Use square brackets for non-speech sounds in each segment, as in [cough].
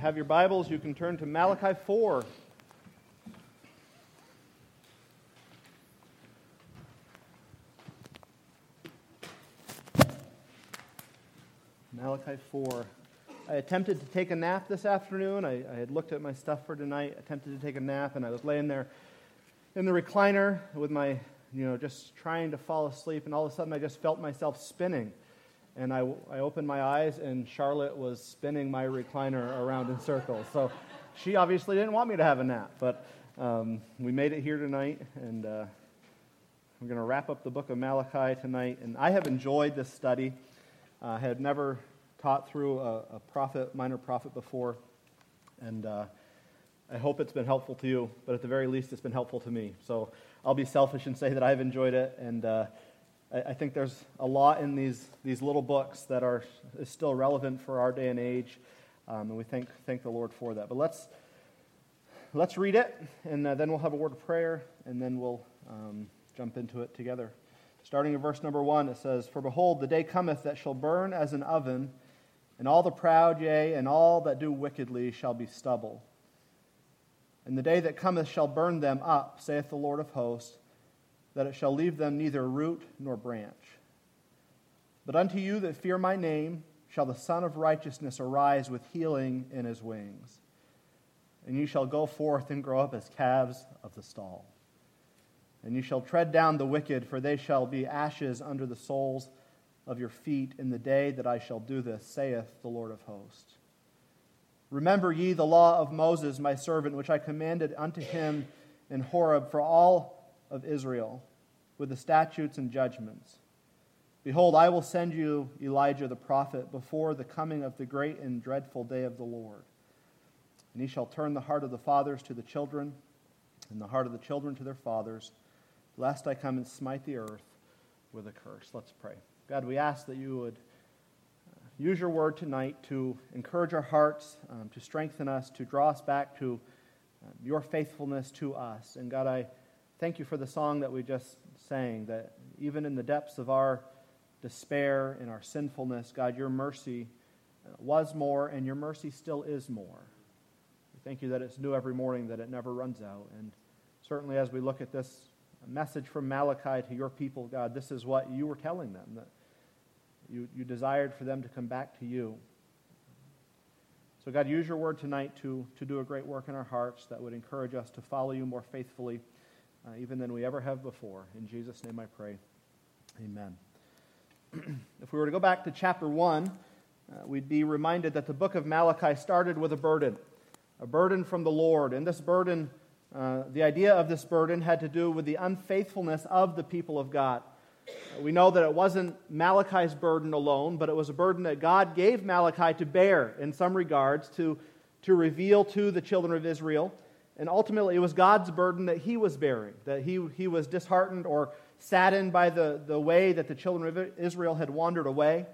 have your Bibles, you can turn to Malachi 4. Malachi 4. I attempted to take a nap this afternoon. I, I, had looked at my stuff for tonight, attempted to take a nap, and I was laying there in the recliner with my, you know, just trying to fall asleep, and all of a sudden I just felt myself spinning. And I, I opened my eyes, and Charlotte was spinning my recliner around in circles. So she obviously didn't want me to have a nap, but um, we made it here tonight, and uh, we're going to wrap up the book of Malachi tonight. And I have enjoyed this study. I uh, had never taught through a, a prophet, minor prophet before, and uh, I hope it's been helpful to you, but at the very least, it's been helpful to me. So I'll be selfish and say that I've enjoyed it, and uh, I, think there's a lot in these, these little books that are is still relevant for our day and age, um, and we thank, thank the Lord for that. But let's, let's read it, and uh, then we'll have a word of prayer, and then we'll um, jump into it together. Starting in verse number one, it says, For behold, the day cometh that shall burn as an oven and all the proud, yea, and all that do wickedly shall be stubble. And the day that cometh shall burn them up, saith the Lord of hosts, that it shall leave them neither root nor branch. But unto you that fear my name shall the Son of Righteousness arise with healing in his wings. And you shall go forth and grow up as calves of the stall. And you shall tread down the wicked, for they shall be ashes under the soles of your feet in the day that I shall do this, saith the Lord of hosts. Remember ye the law of Moses, my servant, which I commanded unto him in Horeb for all of Israel, with the statutes and judgments. Behold, I will send you Elijah the prophet before the coming of the great and dreadful day of the Lord. And he shall turn the heart of the fathers to the children, and the heart of the children to their fathers, lest I come and smite the earth with a curse. Let's pray. God, we ask that you would uh, use your word tonight to encourage our hearts, um, to strengthen us, to draw us back to um, your faithfulness to us. And God, I thank you for the song that we just sang, that even in the depths of our despair and our sinfulness, God, your mercy was more and your mercy still is more. We thank you that it's new every morning, that it never runs out. And certainly as we look at this message from Malachi to your people, God, this is what you were telling them. That you, you desired for them to come back to you. So, God, use your word tonight to, to do a great work in our hearts that would encourage us to follow you more faithfully, uh, even than we ever have before. In Jesus' name I pray. Amen. [clears throat] if we were to go back to chapter 1, uh, we'd be reminded that the book of Malachi started with a burden, a burden from the Lord. And this burden, uh, the idea of this burden had to do with the unfaithfulness of the people of God. We know that it wasn't Malachi's burden alone, but it was a burden that God gave Malachi to bear in some regards, to, to reveal to the children of Israel. And ultimately, it was God's burden that he was bearing, that he, he was disheartened or saddened by the, the way that the children of Israel had wandered away.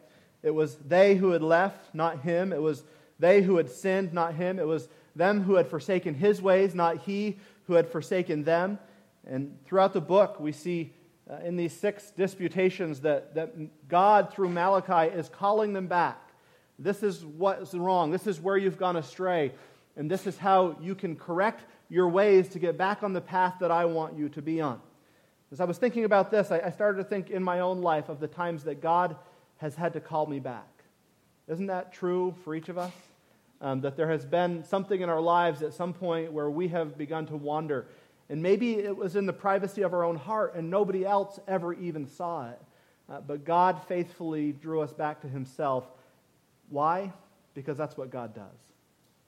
It was they who had left, not him. It was they who had sinned, not him. It was them who had forsaken his ways, not he who had forsaken them. And throughout the book, we see uh, in these six disputations that, that God, through Malachi, is calling them back. This is what's wrong. This is where you've gone astray. And this is how you can correct your ways to get back on the path that I want you to be on. As I was thinking about this, I, started to think in my own life of the times that God has had to call me back. Isn't that true for each of us? Um, that there has been something in our lives at some point where we have begun to wander and maybe it was in the privacy of our own heart and nobody else ever even saw it. Uh, but God faithfully drew us back to Himself. Why? Because that's what God does.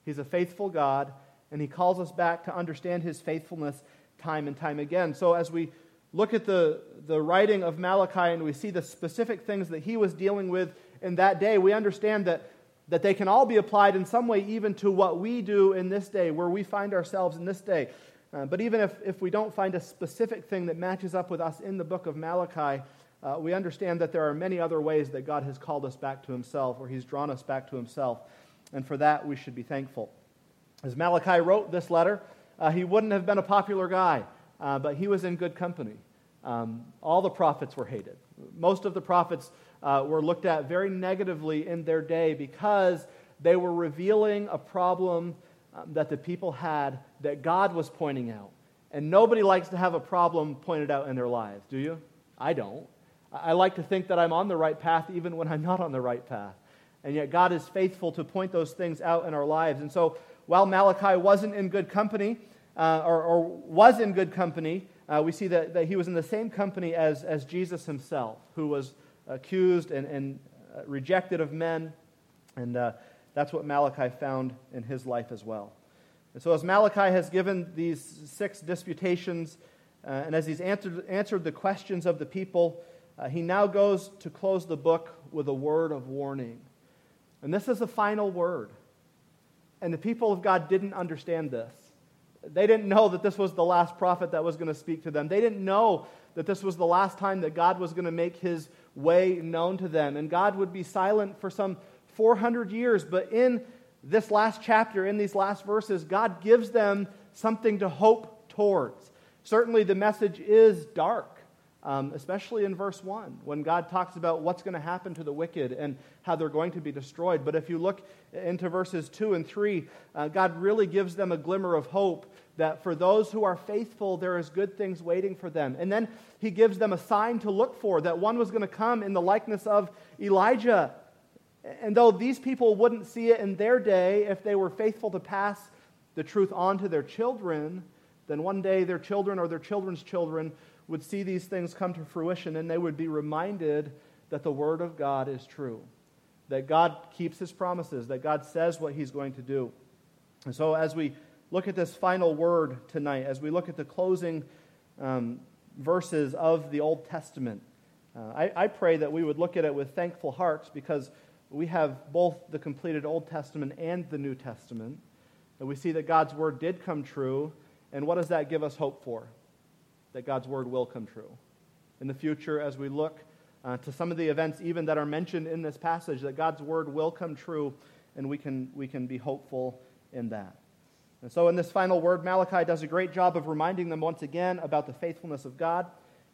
He's a faithful God, and He calls us back to understand His faithfulness time and time again. So as we look at the, the writing of Malachi and we see the specific things that he was dealing with in that day, we understand that, that they can all be applied in some way even to what we do in this day, where we find ourselves in this day. Uh, but even if, if we don't find a specific thing that matches up with us in the book of Malachi, uh, we understand that there are many other ways that God has called us back to himself, or he's drawn us back to himself. And for that, we should be thankful. As Malachi wrote this letter, uh, he wouldn't have been a popular guy, uh, but he was in good company. Um, all the prophets were hated. Most of the prophets uh, were looked at very negatively in their day because they were revealing a problem um, that the people had that God was pointing out. And nobody likes to have a problem pointed out in their lives, do you? I don't. I like to think that I'm on the right path even when I'm not on the right path. And yet, God is faithful to point those things out in our lives. And so, while Malachi wasn't in good company, uh, or, or, was in good company, uh, we see that, that he was in the same company as, as Jesus himself, who was accused and, and uh, rejected of men. And uh, that's what Malachi found in his life as well. And so, as Malachi has given these six disputations, uh, and as he's answered, answered the questions of the people, uh, he now goes to close the book with a word of warning. And this is the final word. And the people of God didn't understand this. They didn't know that this was the last prophet that was going to speak to them. They didn't know that this was the last time that God was going to make his way known to them. And God would be silent for some 400 years. But in this last chapter, in these last verses, God gives them something to hope towards. Certainly, the message is dark um, especially in verse 1, when God talks about what's going to happen to the wicked and how they're going to be destroyed. But if you look into verses 2 and 3, uh, God really gives them a glimmer of hope that for those who are faithful, there is good things waiting for them. And then he gives them a sign to look for that one was going to come in the likeness of Elijah. And though these people wouldn't see it in their day, if they were faithful to pass the truth on to their children, then one day their children or their children's children would see these things come to fruition and they would be reminded that the Word of God is true, that God keeps His promises, that God says what He's going to do. And so, as we look at this final word tonight, as we look at the closing um, verses of the Old Testament, uh, I, I pray that we would look at it with thankful hearts because we have both the completed Old Testament and the New Testament. And we see that God's Word did come true. And what does that give us hope for? That God's word will come true. In the future, as we look uh, to some of the events even that are mentioned in this passage, that God's word will come true, and we can, we can be hopeful in that. And so, in this final word, Malachi does a great job of reminding them once again about the faithfulness of God.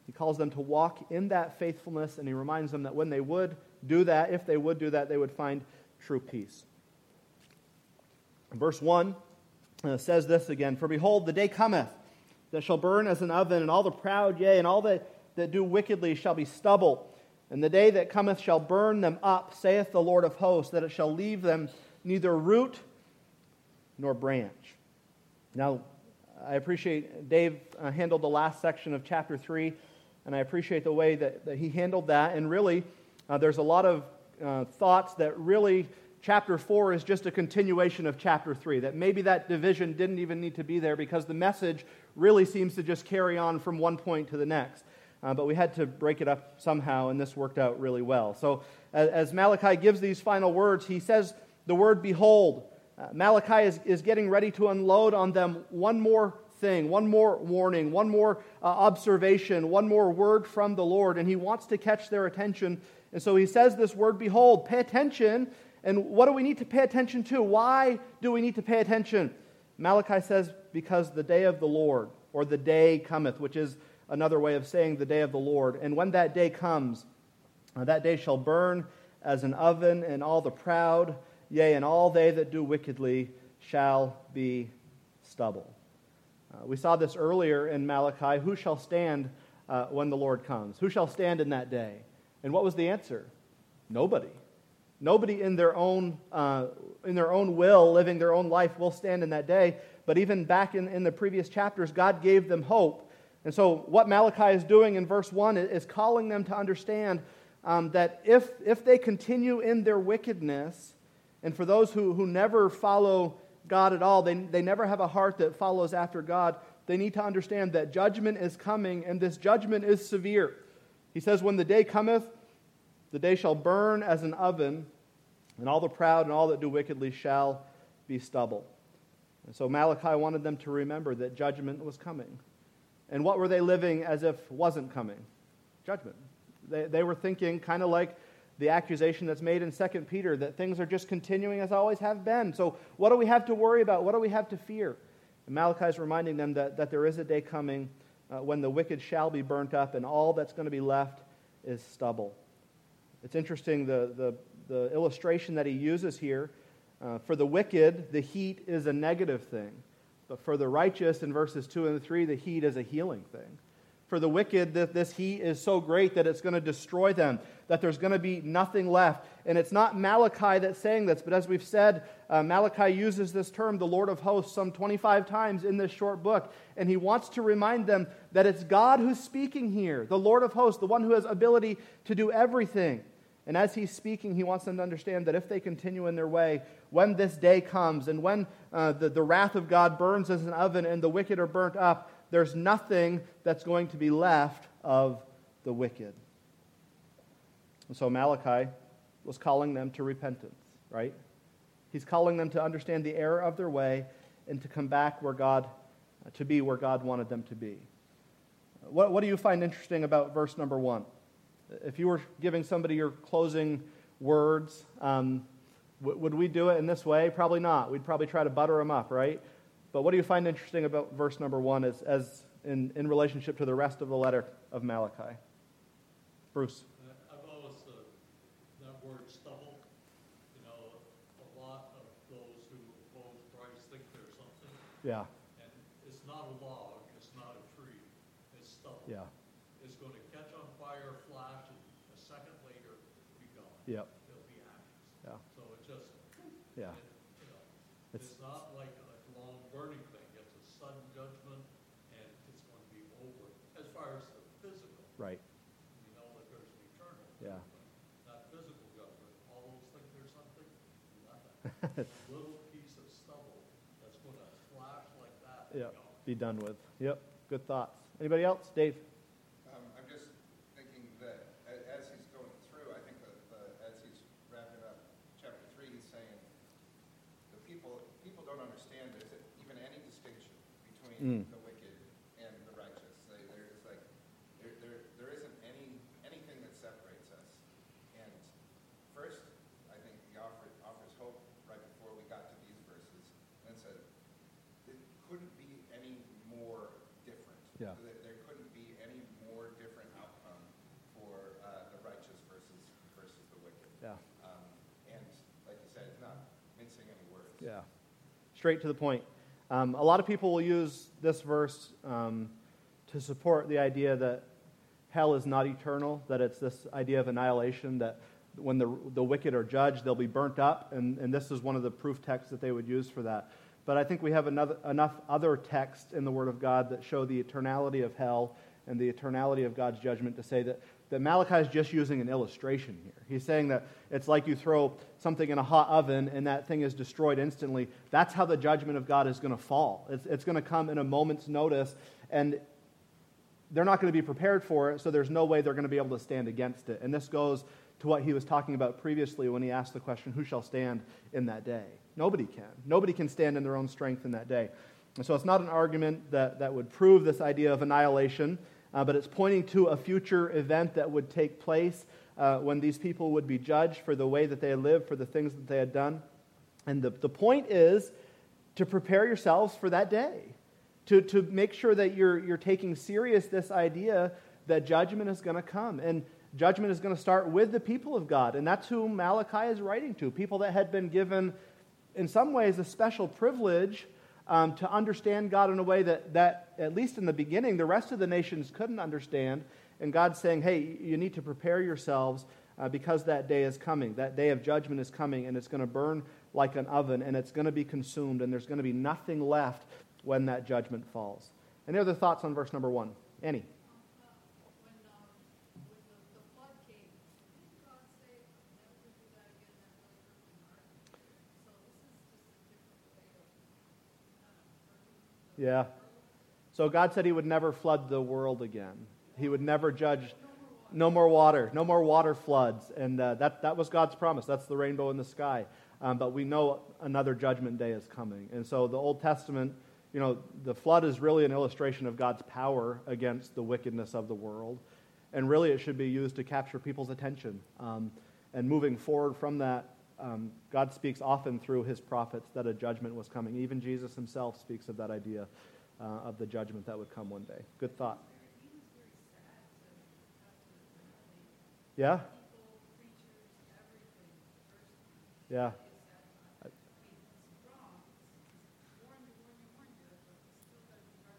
He calls them to walk in that faithfulness, and he reminds them that when they would do that, if they would do that, they would find true peace. Verse 1 uh, says this again For behold, the day cometh that shall burn as an oven, and all the proud, yea, and all that, that do wickedly shall be stubble. And the day that cometh shall burn them up, saith the Lord of hosts, that it shall leave them neither root nor branch. Now, I appreciate Dave uh, handled the last section of chapter 3, and I appreciate the way that, that he handled that. And really, uh, there's a lot of uh, thoughts that really chapter 4 is just a continuation of chapter 3, that maybe that division didn't even need to be there because the message really seems to just carry on from one point to the next. Uh, but we had to break it up somehow, and this worked out really well. So, as, as Malachi gives these final words, he says the word behold. Uh, Malachi is, is getting ready to unload on them one more thing, one more warning, one more uh, observation, one more word from the Lord, and he wants to catch their attention. And so he says this word, behold, pay attention. And what do we need to pay attention to? Why do we need to pay attention? Malachi says, because the day of the Lord, or the day cometh, which is another way of saying the day of the Lord. And when that day comes, uh, that day shall burn as an oven, and all the proud, yea, and all they that do wickedly shall be stubble. Uh, we saw this earlier in Malachi. Who shall stand uh, when the Lord comes? Who shall stand in that day? And what was the answer? Nobody. Nobody in their own, uh, in their own will, living their own life, will stand in that day. But even back in, in the previous chapters, God gave them hope. And so, what Malachi is doing in verse 1 is calling them to understand um, that if, if they continue in their wickedness, and for those who, who never follow God at all, they, they never have a heart that follows after God, they need to understand that judgment is coming, and this judgment is severe. He says, When the day cometh, the day shall burn as an oven, and all the proud and all that do wickedly shall be stubble. And so Malachi wanted them to remember that judgment was coming. And what were they living as if wasn't coming? Judgment. They, they were thinking kind of like the accusation that's made in 2 Peter that things are just continuing as always have been. So what do we have to worry about? What do we have to fear? And Malachi is reminding them that, that there is a day coming uh, when the wicked shall be burnt up and all that's going to be left is stubble. It's interesting, the, the, the illustration that he uses here Uh, for the wicked, the heat is a negative thing. But for the righteous, in verses 2 and 3, the heat is a healing thing. For the wicked, this heat is so great that it's going to destroy them, that there's going to be nothing left. And it's not Malachi that's saying this, but as we've said, uh, Malachi uses this term, the Lord of hosts, some 25 times in this short book. And he wants to remind them that it's God who's speaking here, the Lord of hosts, the one who has ability to do everything. And as he's speaking, he wants them to understand that if they continue in their way, when this day comes and when uh, the, the wrath of God burns as an oven and the wicked are burnt up, there's nothing that's going to be left of the wicked. And so Malachi was calling them to repentance, right? He's calling them to understand the error of their way and to come back where God, to be where God wanted them to be. What, what do you find interesting about verse number one? If you were giving somebody your closing words, um, w- would we do it in this way? Probably not. We'd probably try to butter them up, right? But what do you find interesting about verse number one as, as in, in relationship to the rest of the letter of Malachi? Bruce. I've always, uh, that word stubble, you know, a lot of those who oppose Christ think they're something. Yeah. And it's not a log, it's not a tree, it's stubble. Yeah. It's going to catch on fire, flash, and a second later be gone. Yep. It'll be. Yeah. So it just, Yeah. you know, It's- it's not like a long burning thing. It's a sudden judgment and it's going to be over. As far as the physical, Right. we know that there's an eternal. Yeah. judgment, Not physical judgment. All those think there's something, nothing. [laughs] Little piece of stubble that's going to flash like that. and Yeah. go. Be done with. Yep. Good thoughts. Anybody else? Dave. Um, I'm just thinking that a- as he's going through, I think that the- as he's wrapping up chapter three, he's saying the people, people don't understand there's even any distinction between Mm. the wicked and the righteous. They, just like, there, there, there isn't any, anything that separates us. And first, I think he offered, offers hope right before we got to these verses and said, it couldn't be any more different. Yeah. There, there couldn't be any more different outcome for uh, the righteous versus versus the wicked. Yeah. Um, and like you said, it's not mincing any words. Yeah. Straight to the point. Um, a lot of people will use this verse um, to support the idea that hell is not eternal, that it's this idea of annihilation, that when the, the wicked are judged, they'll be burnt up. And, and this is one of the proof texts that they would use for that. But I think we have another, enough other texts in the Word of God that show the eternality of hell and the eternality of God's judgment to say that, that Malachi is just using an illustration here. He's saying that it's like you throw something in a hot oven and that thing is destroyed instantly. That's how the judgment of God is going to fall. It's, it's going to come in a moment's notice, and they're not going to be prepared for it, so there's no way they're going to be able to stand against it. And this goes to what he was talking about previously when he asked the question, Who shall stand in that day? Nobody can. Nobody can stand in their own strength in that day. And so it's not an argument that, that would prove this idea of annihilation, uh, but it's pointing to a future event that would take place uh, when these people would be judged for the way that they lived, for the things that they had done. And the, the point is to prepare yourselves for that day, to, to make sure that you're, you're taking serious this idea that judgment is going to come. And judgment is going to start with the people of God. And that's who Malachi is writing to people that had been given, in some ways, a special privilege um, to understand God in a way that, that, at least in the beginning, the rest of the nations couldn't understand. And God's saying, hey, you need to prepare yourselves uh, because that day is coming. That day of judgment is coming, and it's going to burn like an oven, and it's going to be consumed, and there's going to be nothing left when that judgment falls. Any other thoughts on verse number one? Annie? When, um, when the, the flood came, didn't God say, never to do that again, that really hurt my heart? So this is just a different way of, kind of hurting the Yeah. So God said he would never flood the world again. He would never judge. No more water. No more water floods. And uh, that, that was God's promise. That's the rainbow in the sky. Um, but we know another judgment day is coming. And so the Old Testament, you know, the flood is really an illustration of God's power against the wickedness of the world. And really, it should be used to capture people's attention. Um, and moving forward from that, um, God speaks often through his prophets that a judgment was coming. Even Jesus himself speaks of that idea uh, of the judgment that would come one day. Good thought. Yeah? Yeah.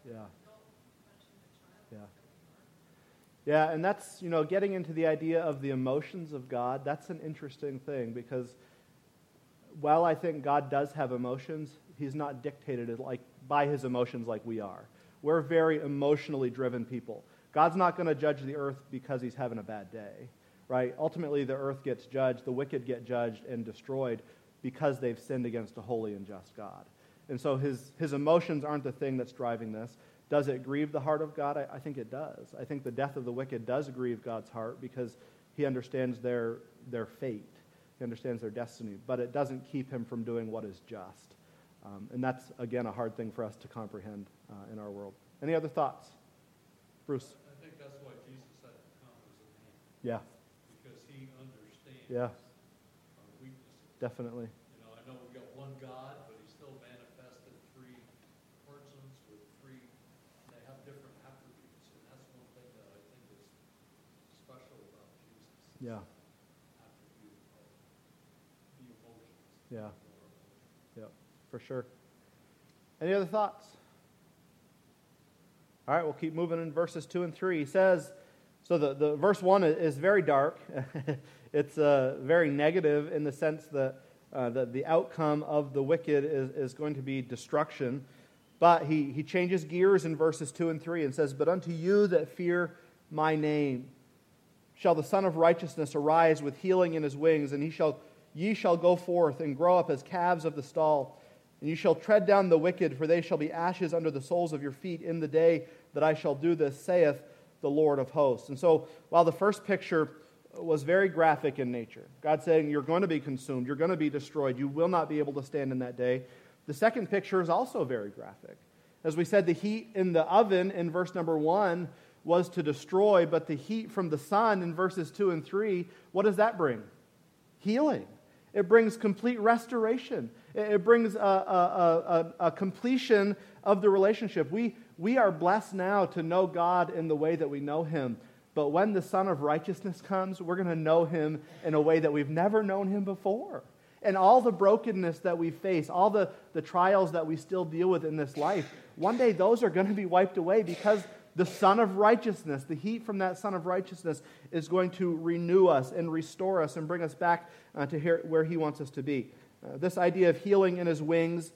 Yeah. Yeah. And that's, you know, getting into the idea of the emotions of God, that's an interesting thing because while I think God does have emotions, he's not dictated like by his emotions like we are. We're very emotionally driven people. God's not going to judge the earth because he's having a bad day, right? Ultimately, the earth gets judged, the wicked get judged and destroyed because they've sinned against a holy and just God. And so his, his emotions aren't the thing that's driving this. Does it grieve the heart of God? I, I think it does. I think the death of the wicked does grieve God's heart because he understands their, their fate, he understands their destiny, but it doesn't keep him from doing what is just. Um, and that's, again, a hard thing for us to comprehend uh, in our world. Any other thoughts? Bruce? I think that's why Jesus had to come as a man, Yeah, because he understands Yeah. our weaknesses. definitely. You know, I know we've got one God, but he still manifested three persons with three, they have different attributes, and that's one thing that I think is special about Jesus. is Yeah, the Attribute of the emotions. yeah, yeah, for sure. Any other thoughts? All right, we'll keep moving in verses 2 and 3. He says, so the, the verse 1 is very dark. [laughs] it's uh, very negative in the sense that, uh, that the outcome of the wicked is, is going to be destruction. But he, he changes gears in verses 2 and 3 and says, But unto you that fear my name shall the Son of Righteousness arise with healing in his wings, and he shall, ye shall go forth and grow up as calves of the stall. And you shall tread down the wicked, for they shall be ashes under the soles of your feet in the day that I shall do this, saith the Lord of hosts. And so, while the first picture was very graphic in nature, God saying, You're going to be consumed, you're going to be destroyed, you will not be able to stand in that day, the second picture is also very graphic. As we said, the heat in the oven in verse number one was to destroy, but the heat from the sun in verses two and three, what does that bring? Healing. It brings complete restoration. It brings a, a, a, a, completion of the relationship. We, we are blessed now to know God in the way that we know Him. But when the Son of Righteousness comes, we're going to know Him in a way that we've never known Him before. And all the brokenness that we face, all the, the trials that we still deal with in this life, one day those are going to be wiped away because the Son of Righteousness, the heat from that Son of Righteousness, is going to renew us and restore us and bring us back uh, to here, where He wants us to be. Uh, this idea of healing in His wings,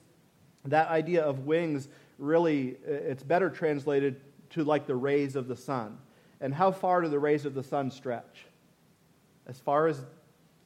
that idea of wings, really, it's better translated to like the rays of the sun. And how far do the rays of the sun stretch? As far as,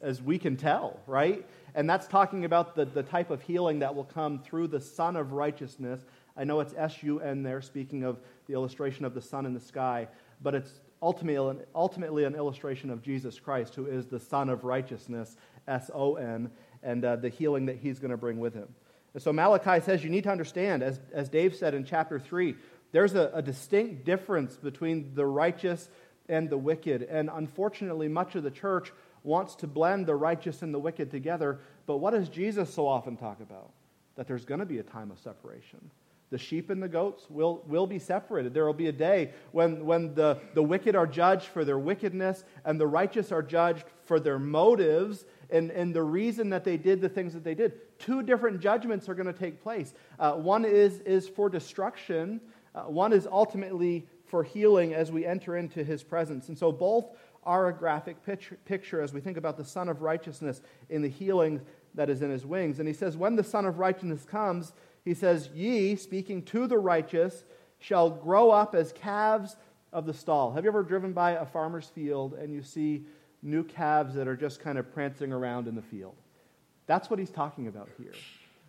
as we can tell, right? And that's talking about the, the type of healing that will come through the Son of Righteousness. I know it's S U N there, speaking of the illustration of the sun in the sky, but it's ultimately, ultimately an illustration of Jesus Christ, who is the Son of Righteousness, S O N, and uh, the healing that he's going to bring with him. And so Malachi says you need to understand, as, as Dave said in chapter 3, there's a, a distinct difference between the righteous and the wicked. And unfortunately, much of the church wants to blend the righteous and the wicked together. But what does Jesus so often talk about? That there's going to be a time of separation. The sheep and the goats will, will be separated. There will be a day when, when the, the wicked are judged for their wickedness and the righteous are judged for their motives and, and the reason that they did the things that they did. Two different judgments are going to take place. Uh, one is, is for destruction, uh, one is ultimately for healing as we enter into his presence. And so both are a graphic picture, picture as we think about the Son of Righteousness in the healing that is in his wings. And he says, When the Son of Righteousness comes, he says, Ye, speaking to the righteous, shall grow up as calves of the stall. Have you ever driven by a farmer's field and you see new calves that are just kind of prancing around in the field? That's what he's talking about here.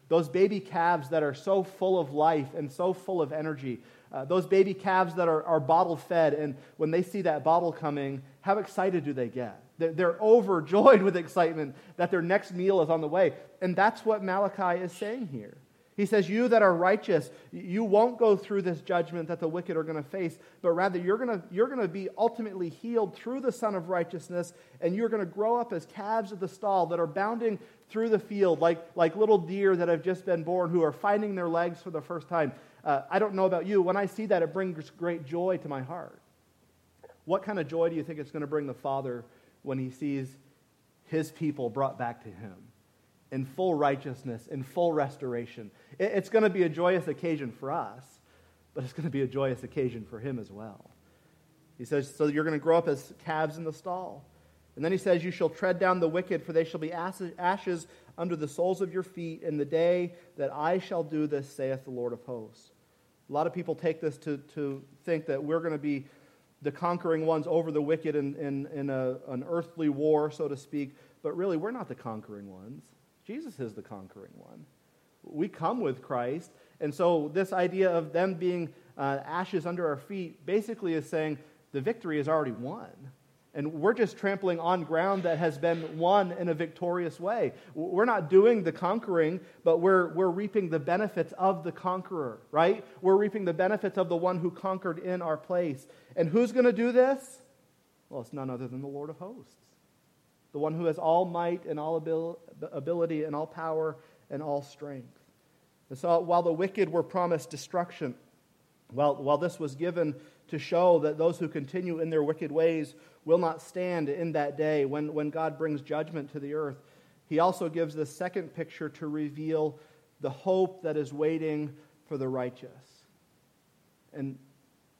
Those baby calves that are so full of life and so full of energy. Uh, those baby calves that are, are bottle fed, and when they see that bottle coming, how excited do they get? They're, they're overjoyed [laughs] with excitement that their next meal is on the way. And that's what Malachi is saying here. He says, You that are righteous, you won't go through this judgment that the wicked are going to face, but rather you're going to, you're to be ultimately healed through the Son of Righteousness, and you're going to grow up as calves of the stall that are bounding through the field like, like little deer that have just been born who are finding their legs for the first time. Uh, I don't know about you. When I see that, it brings great joy to my heart. What kind of joy do you think it's going to bring the Father when he sees his people brought back to him? In full righteousness, in full restoration. It's going to be a joyous occasion for us. but it's going to be a joyous occasion for him as well. He says, So you're going to grow up as calves in the stall. And then he says, You shall tread down the wicked, for they shall be ashes under the soles of your feet in the day that I shall do this, saith the Lord of hosts. A lot of people take this to, to think that we're going to be the conquering ones over the wicked in, in, in a, an earthly war, so to speak. But really, we're not the conquering ones. Jesus is the conquering one. We come with Christ. And so, this idea of them being uh, ashes under our feet basically is saying the victory is already won. And we're just trampling on ground that has been won in a victorious way. We're not doing the conquering, but we're, we're reaping the benefits of the conqueror, right? We're reaping the benefits of the one who conquered in our place. And who's going to do this? Well, it's none other than the Lord of hosts, the one who has all might and all ability and all power and all strength. And so while the wicked were promised destruction, while, while this was given to show that those who continue in their wicked ways will not stand in that day when, when God brings judgment to the earth. He also gives the second picture to reveal the hope that is waiting for the righteous. And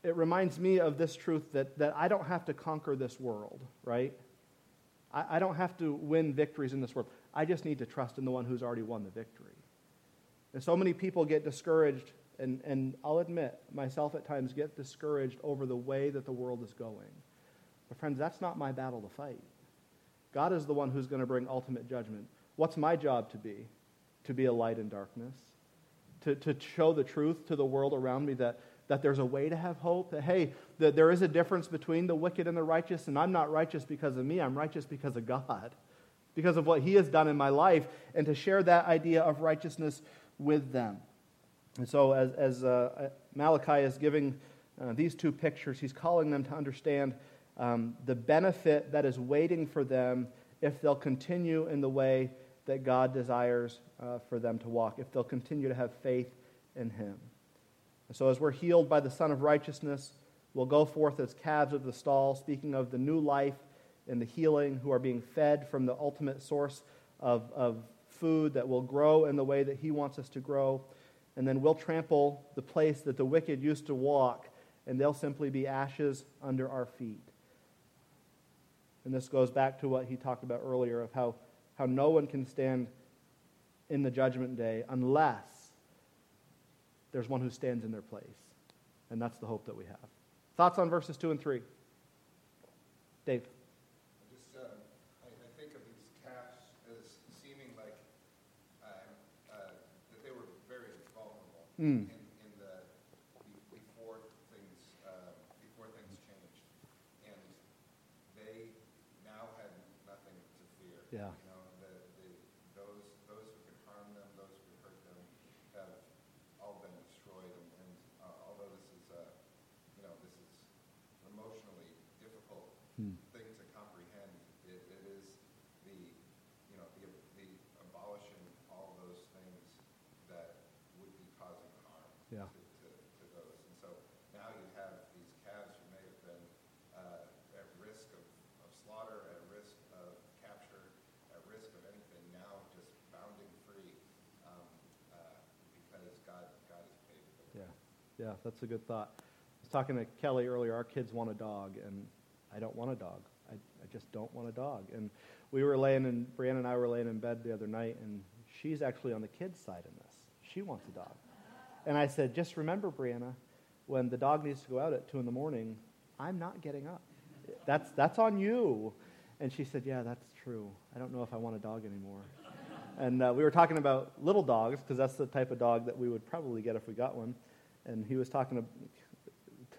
it reminds me of this truth that, that I don't have to conquer this world, right? I, I don't have to win victories in this world. I just need to trust in the one who's already won the victory. And so many people get discouraged, and, and I'll admit, myself at times get discouraged over the way that the world is going. But, friends, that's not my battle to fight. God is the one who's going to bring ultimate judgment. What's my job to be? To be a light in darkness, to, to show the truth to the world around me that, that there's a way to have hope, that, hey, that there is a difference between the wicked and the righteous, and I'm not righteous because of me, I'm righteous because of God, because of what He has done in my life, and to share that idea of righteousness with them. And so, as, as uh, Malachi is giving uh, these two pictures, he's calling them to understand um, the benefit that is waiting for them if they'll continue in the way that God desires uh, for them to walk, if they'll continue to have faith in Him. And so, as we're healed by the Son of Righteousness, we'll go forth as calves of the stall, speaking of the new life and the healing, who are being fed from the ultimate source of, of food that will grow in the way that He wants us to grow. And then we'll trample the place that the wicked used to walk, and they'll simply be ashes under our feet. And this goes back to what he talked about earlier of how, how no one can stand in the judgment day unless there's one who stands in their place. And that's the hope that we have. Thoughts on verses 2 and 3? Dave. Just, uh, I, I, think of these calves as seeming like uh, uh, that they were very vulnerable. Mm. Yeah. You know, the, the, those, those who could harm them, those who could hurt them, have all been destroyed. And, and uh, although this is, uh, you know, this is emotionally difficult hmm. thing to comprehend, it, it is the, you know, the, the abolishing all those things that would be causing harm. Yeah. To, Yeah, that's a good thought. I was talking to Kelly earlier. Our kids want a dog, and I don't want a dog. I, I just don't want a dog. And we were laying in, Brianna and I were laying in bed the other night, and she's actually on the kids' side in this. She wants a dog. And I said, just remember, Brianna, when the dog needs to go out at 2 in the morning, I'm not getting up. That's, that's on you. And she said, yeah, that's true. I don't know if I want a dog anymore. And uh, we were talking about little dogs, because that's the type of dog that we would probably get if we got one and he was talking to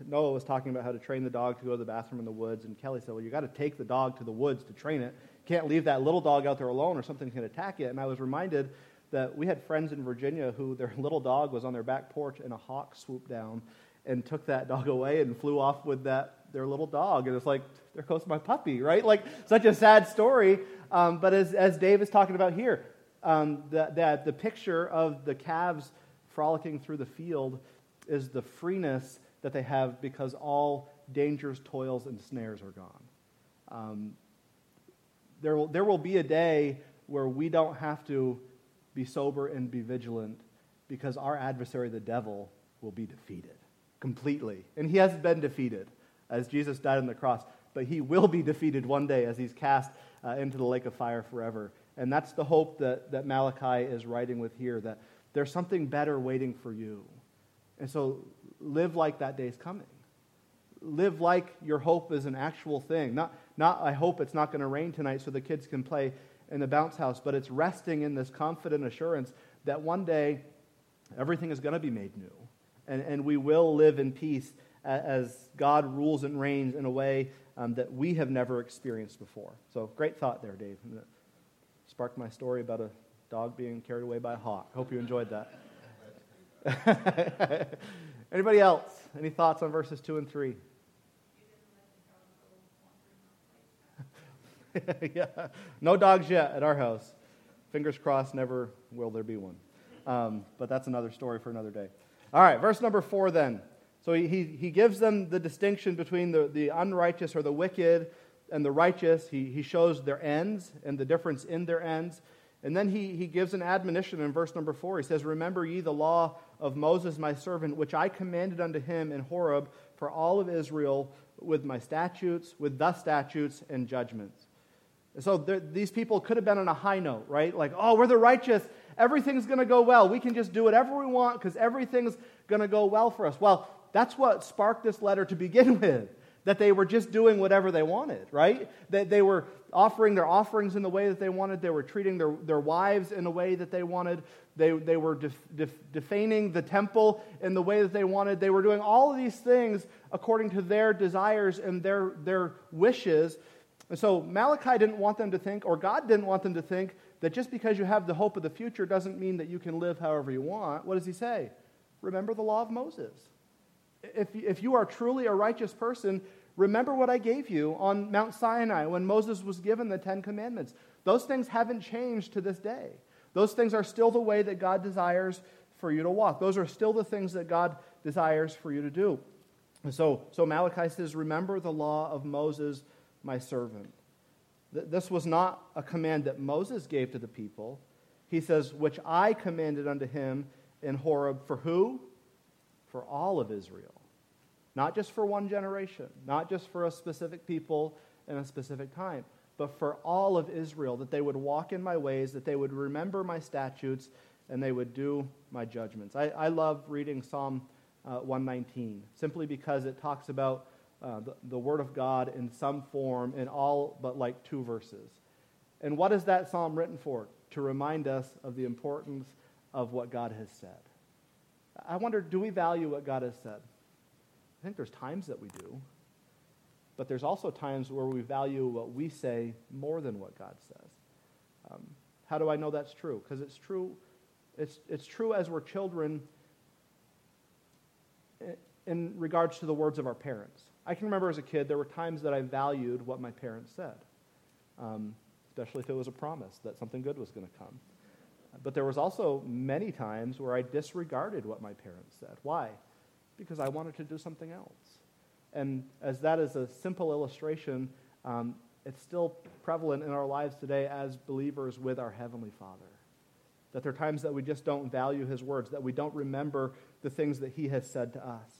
Noah was talking about how to train the dog to go to the bathroom in the woods, and Kelly said, "Well, you got to take the dog to the woods to train it. You can't leave that little dog out there alone, or something's going to attack it." And I was reminded that we had friends in Virginia who their [laughs] little dog was on their back porch, and a hawk swooped down and took that [laughs] dog away and flew off with that their little dog. And it's like, there goes my puppy, right? Like such a sad story. Um, but as as Dave is talking about here, um, that the, the picture of the calves frolicking through the field is the freeness that they have because all dangers, toils, and snares are gone. Um, there, will, there will be a day where we don't have to be sober and be vigilant because our adversary, the devil, will be defeated. completely. And he hasn't been defeated as Jesus died on the cross, but he will be defeated one day as he's cast uh, into the lake of fire forever. And that's the hope that, that Malachi is writing with here that there's something better waiting for you. And so live like that day is coming. Live like your hope is an actual thing. Not, not I hope it's not going to rain tonight so the kids can play in the bounce house, but it's resting in this confident assurance that one day everything is going to be made new. And, and we will live in peace as God rules and reigns in a way um, that we have never experienced before. So, great thought there, Dave. Sparked my story about a dog being carried away by a hawk. Hope you enjoyed that. [laughs] Anybody else? Any thoughts on verses 2 and 3? [laughs] yeah. No dogs yet at our house. Fingers crossed, never will there be one. Um, but that's another story for another day. All right, verse number 4 then. So he, he, gives them the distinction between the, the unrighteous or the wicked and the righteous. He, he shows their ends and the difference in their ends. And then he, he gives an admonition in verse number 4. He says, Remember ye the law of Moses my servant, which I commanded unto him in Horeb for all of Israel with my statutes, with the statutes and judgments. So these people could have been on a high note, right? Like, oh, we're the righteous. Everything's going to go well. We can just do whatever we want because everything's going to go well for us. Well, that's what sparked this letter to begin [laughs] with that they were just doing whatever they wanted, right? That they were offering their offerings in the way that they wanted. They were treating their, their wives in a way that they wanted. They, they were def, def, defaning the temple in the way that they wanted. They were doing all of these things according to their desires and their, their wishes. And so Malachi didn't want them to think, or God didn't want them to think, that just because you have the hope of the future doesn't mean that you can live however you want. What does he say? Remember the law of Moses. If, if you are truly a righteous person, remember what I gave you on Mount Sinai when Moses was given the Ten Commandments. Those things haven't changed to this day. Those things are still the way that God desires for you to walk. Those are still the things that God desires for you to do. And so, so Malachi says, Remember the law of Moses, my servant. This was not a command that Moses gave to the people. He says, Which I commanded unto him in Horeb for who? For all of Israel. Not just for one generation, not just for a specific people in a specific time, but for all of Israel, that they would walk in my ways, that they would remember my statutes, and they would do my judgments. I, I love reading Psalm uh, 119 simply because it talks about uh, the, the Word of God in some form in all but like two verses. And what is that psalm written for? To remind us of the importance of what God has said. I wonder, do we value what God has said? I think there's times that we do, but there's also times where we value what we say more than what God says. Um, how do I know that's true? Because it's true. It's, it's true as we're children in regards to the words of our parents. I can remember as a kid, there were times that I valued what my parents said, um, especially if it was a promise that something good was going to come. But there was also many times where I disregarded what my parents said. Why? because I wanted to do something else. And as that is a simple illustration, um, it's still prevalent in our lives today as believers with our Heavenly Father. That there are times that we just don't value His words, that we don't remember the things that He has said to us.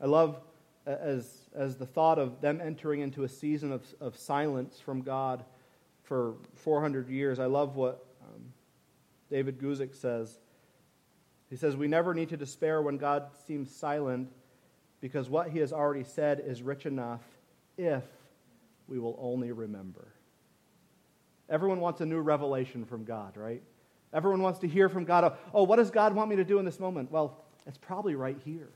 I love as, as the thought of them entering into a season of, of silence from God for 400 years. I love what um, David Guzik says. He says, We never need to despair when God seems silent because what he has already said is rich enough if we will only remember. Everyone wants a new revelation from God, right? Everyone wants to hear from God. Oh, what does God want me to do in this moment? Well, it's probably right here.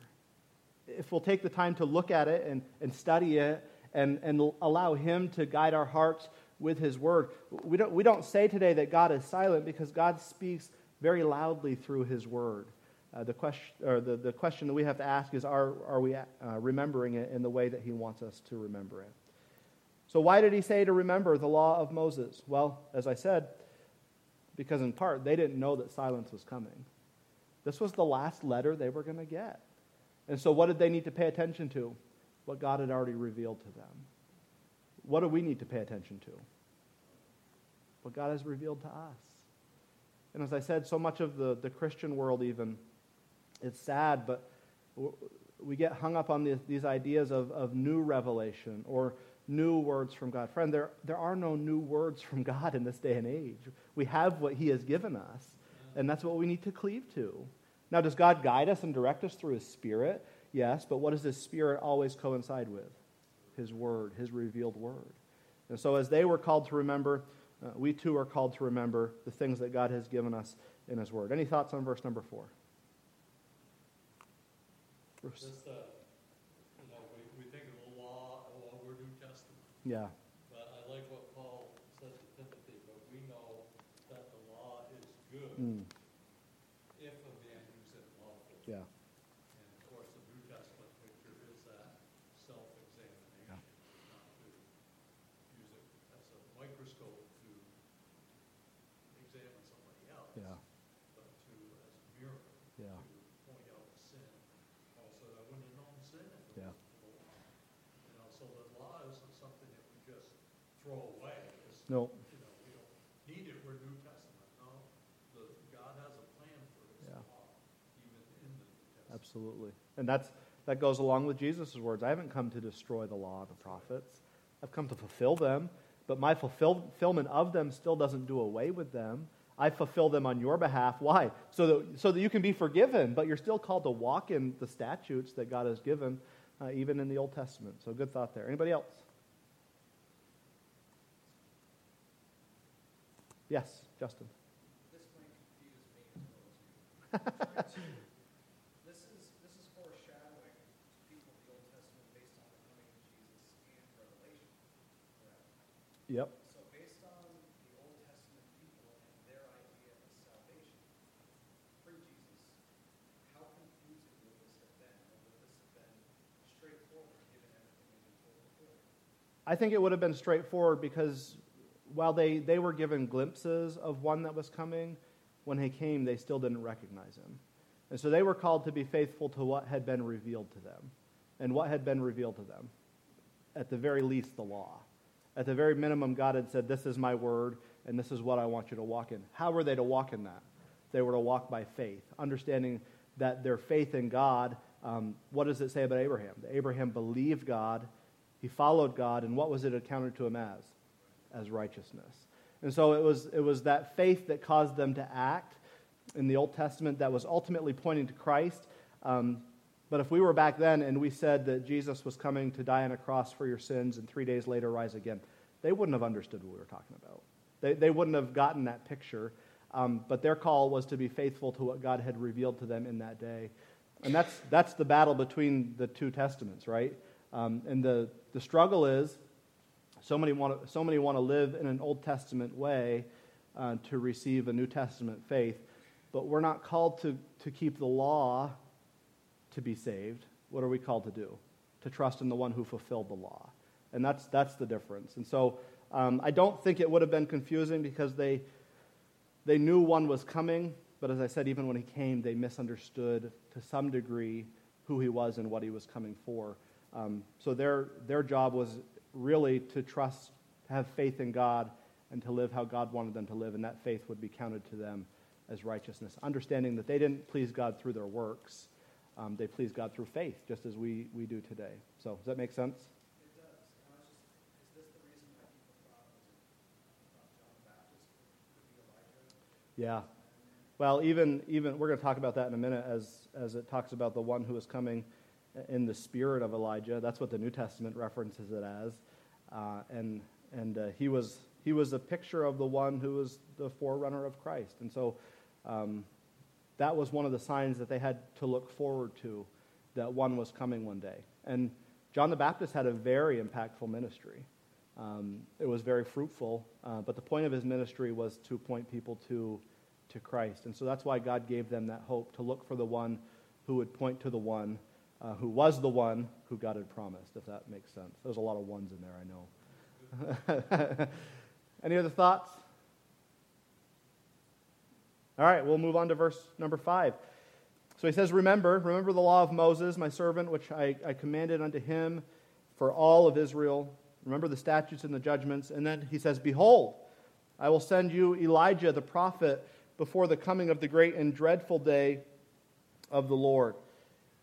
If we'll take the time to look at it and, and study it and, and allow Him to guide our hearts with His Word, we don't, we don't say today that God is silent because God speaks very loudly through his word. Uh, the, question, or the, the question that we have to ask is are, are we uh, remembering it in the way that he wants us to remember it? So, why did he say to remember the law of Moses? Well, as I said, because in part they didn't know that silence was coming. This was the last letter they were going to get. And so, what did they need to pay attention to? What God had already revealed to them. What do we need to pay attention to? What God has revealed to us. And as I said, so much of the, the Christian world, even, it's sad, but we get hung up on these, these ideas of, of new revelation or new words from God. Friend, there, there are no new words from God in this day and age. We have what He has given us, and that's what we need to cleave to. Now, does God guide us and direct us through His Spirit? Yes, but what does His Spirit always coincide with? His Word, His revealed Word. And so, as they were called to remember, uh, we too are called to remember the things that God has given us in His Word. Any thoughts on verse number four? Bruce? Just, uh, you know, we, we think of the law, well, we're New Testament. Yeah. But I like what Paul said to Timothy, but we know that the law is good Mm. if a man uses it lawfully. Yeah. And of course, the New Testament picture is that self-examination, not to use it as a microscope to examine somebody else, Yeah. but to, as a mirror, Yeah. to point out sin. Paul said, I wouldn't have known sin if it Yeah. wasn't for the law. You know, so the law isn't something that we just throw away. It's, No. you know, we don't need it, we're New Testament. No, the, God has a plan for his Yeah. even in the New Testament. Absolutely. And that's, that goes along with Jesus' words. I haven't come to destroy the law of the prophets, I've come to fulfill them, but my fulfillment of them still doesn't do away with them. I fulfill them on your behalf. Why? So that, so that you can be forgiven, but you're still called to walk in the statutes that God has given, uh, even in the Old Testament. So good thought there. Anybody else? Yes, Justin. This might confuse me as well as you. [laughs] This is, this is foreshadowing to people of the Old Testament based on the coming of Jesus and Revelation. correct? Yep. So based on the Old Testament people and their idea of salvation pre-Jesus, how confusing would this have been? Or would this have been straightforward given everything we've been told before? I think it would have been straightforward because while they, they were given glimpses of one that was coming, when he came, they still didn't recognize him. And so they were called to be faithful to what had been revealed to them. And what had been revealed to them? At the very least, the law. At the very minimum, God had said, This is my word, and this is what I want you to walk in. How were they to walk in that? They were to walk by faith, understanding that their faith in God, um, what does it say about Abraham? That Abraham believed God, he followed God, and what was it accounted to him as? As righteousness. And so it was, it was that faith that caused them to act in the Old Testament that was ultimately pointing to Christ. Um, but if we were back then and we said that Jesus was coming to die on a cross for your sins and three days later rise again, they wouldn't have understood what we were talking about. They, they wouldn't have gotten that picture. Um, but their call was to be faithful to what God had revealed to them in that day. And that's, that's the battle between the two testaments, right? Um, and the, the struggle is so many want to, so many want to live in an Old Testament way uh, to receive a New Testament faith, but we're not called to, to keep the law to be saved. What are we called to do? To trust in the one who fulfilled the law. And that's, that's the difference. And so um, I don't think it would have been confusing because they, they knew one was coming, but as I said, even when he came, they misunderstood to some degree who he was and what he was coming for. Um, so their, their job was really to trust, to have faith in God, and to live how God wanted them to live, and that faith would be counted to them as righteousness, understanding that they didn't please God through their works. Um, they pleased God through faith, just as we, we do today. So, does that make sense? It does. And I was just, is this the reason why people thought, was it, thought John the Baptist could be Elijah? Yeah. Well, even, even we're going to talk about that in a minute as, as it talks about the one who is coming in the spirit of Elijah. That's what the New Testament references it as. Uh, and and uh, he, was, he was a picture of the one who was the forerunner of Christ. And so um, that was one of the signs that they had to look forward to, that one was coming one day. And John the Baptist had a very impactful ministry. Um, it was very fruitful, uh, but the point of his ministry was to point people to, to Christ. And so that's why God gave them that hope to look for the one who would point to the one uh, who was the one who God had promised, if that makes sense. There's a lot of ones in there, I know. [laughs] Any other thoughts? All right, we'll move on to verse number five. So he says, Remember, remember the law of Moses, my servant, which I, I commanded unto him for all of Israel. Remember the statutes and the judgments. And then he says, Behold, I will send you Elijah the prophet before the coming of the great and dreadful day of the Lord.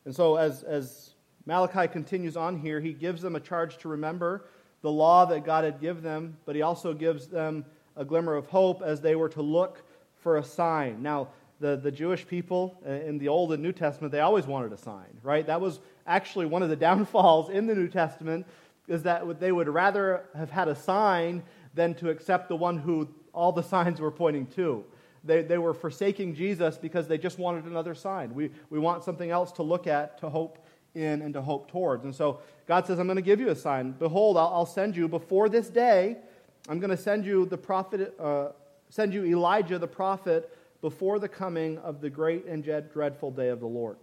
And so, as, as Malachi continues on here, he gives them a charge to remember the law that God had given them, but he also gives them a glimmer of hope as they were to look for a sign. Now, the, the Jewish people in the Old and New Testament, they always wanted a sign, right? That was actually one of the [laughs] downfalls in the New Testament, is that they would rather have had a sign than to accept the one who all the [laughs] signs were pointing to. They, they were forsaking Jesus because they just wanted another sign. We, we want something else to look at, to hope in, and to hope towards. And so God says, I'm going to give you a sign. Behold, I'll, I'll send you before this day, I'm going to send you the prophet, uh, send you Elijah the prophet before the coming of the great and dreadful day of the Lord.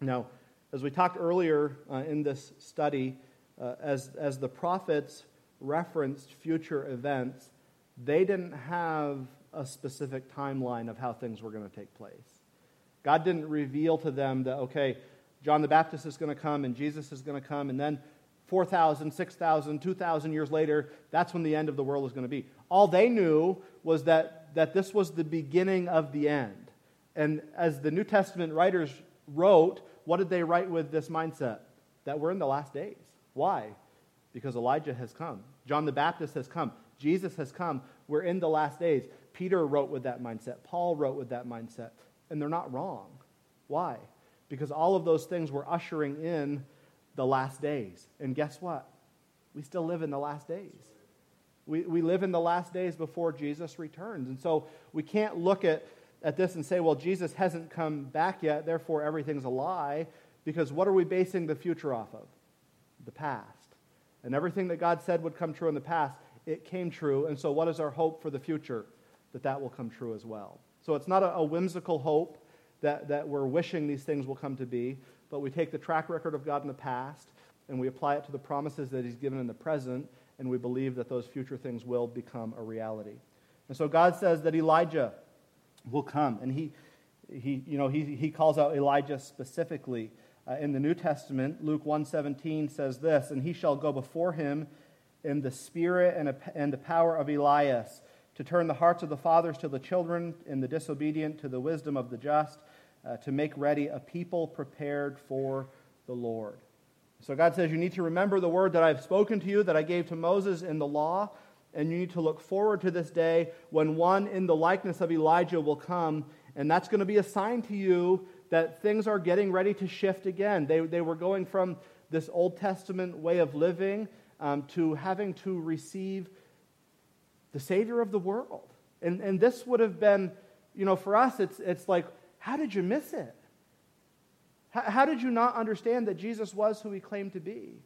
Now, as we talked earlier uh, in this study, uh, as, as the prophets referenced future events, they didn't have a specific timeline of how things were going to take place. God didn't reveal to them that, okay, John the Baptist is going to come and Jesus is going to come, and then 4,000, 6,000, 2,000 years later, that's when the end of the world is going to be. All they knew was that, that this was the beginning of the end. And as the New Testament writers wrote, what did they write with this mindset? That we're in the last days. Why? Because Elijah has come, John the Baptist has come, Jesus has come. We're in the last days. Peter wrote with that mindset, Paul wrote with that mindset. And they're not wrong. Why? Because all of those things were ushering in the last days. And guess what? We still live in the last days. We, we live in the last days before Jesus returns. And so we can't look at, at this and say, well, Jesus hasn't come back yet, therefore everything's a lie. Because what are we basing the future off of? The past. And everything that God said would come true in the past, it came true. And so what is our hope for the future? That that will come true as well. So it's not a, a whimsical hope that, that we're wishing these things will come to be, but we take the track record of God in the past and we apply it to the promises that He's given in the present, and we believe that those future things will become a reality. And so God says that Elijah will come, and He, he, you know, he, he calls out Elijah specifically. Uh, in the New Testament, Luke 1:17 says this, and he shall go before him in the spirit and, and the power of Elias, to turn the hearts of the fathers to the children, and the disobedient to the wisdom of the just, uh, to make ready a people prepared for the Lord. So God says, You need to remember the word that I've spoken to you, that I gave to Moses in the law, and you need to look forward to this day when one in the likeness of Elijah will come, and that's going to be a sign to you that things are getting ready to shift again. They, they were going from this Old Testament way of living um, to having to receive the Savior of the world. And, and this would have been, you know, for us, it's, it's like, how did you miss it? How, how did you not understand that Jesus was who he claimed to be?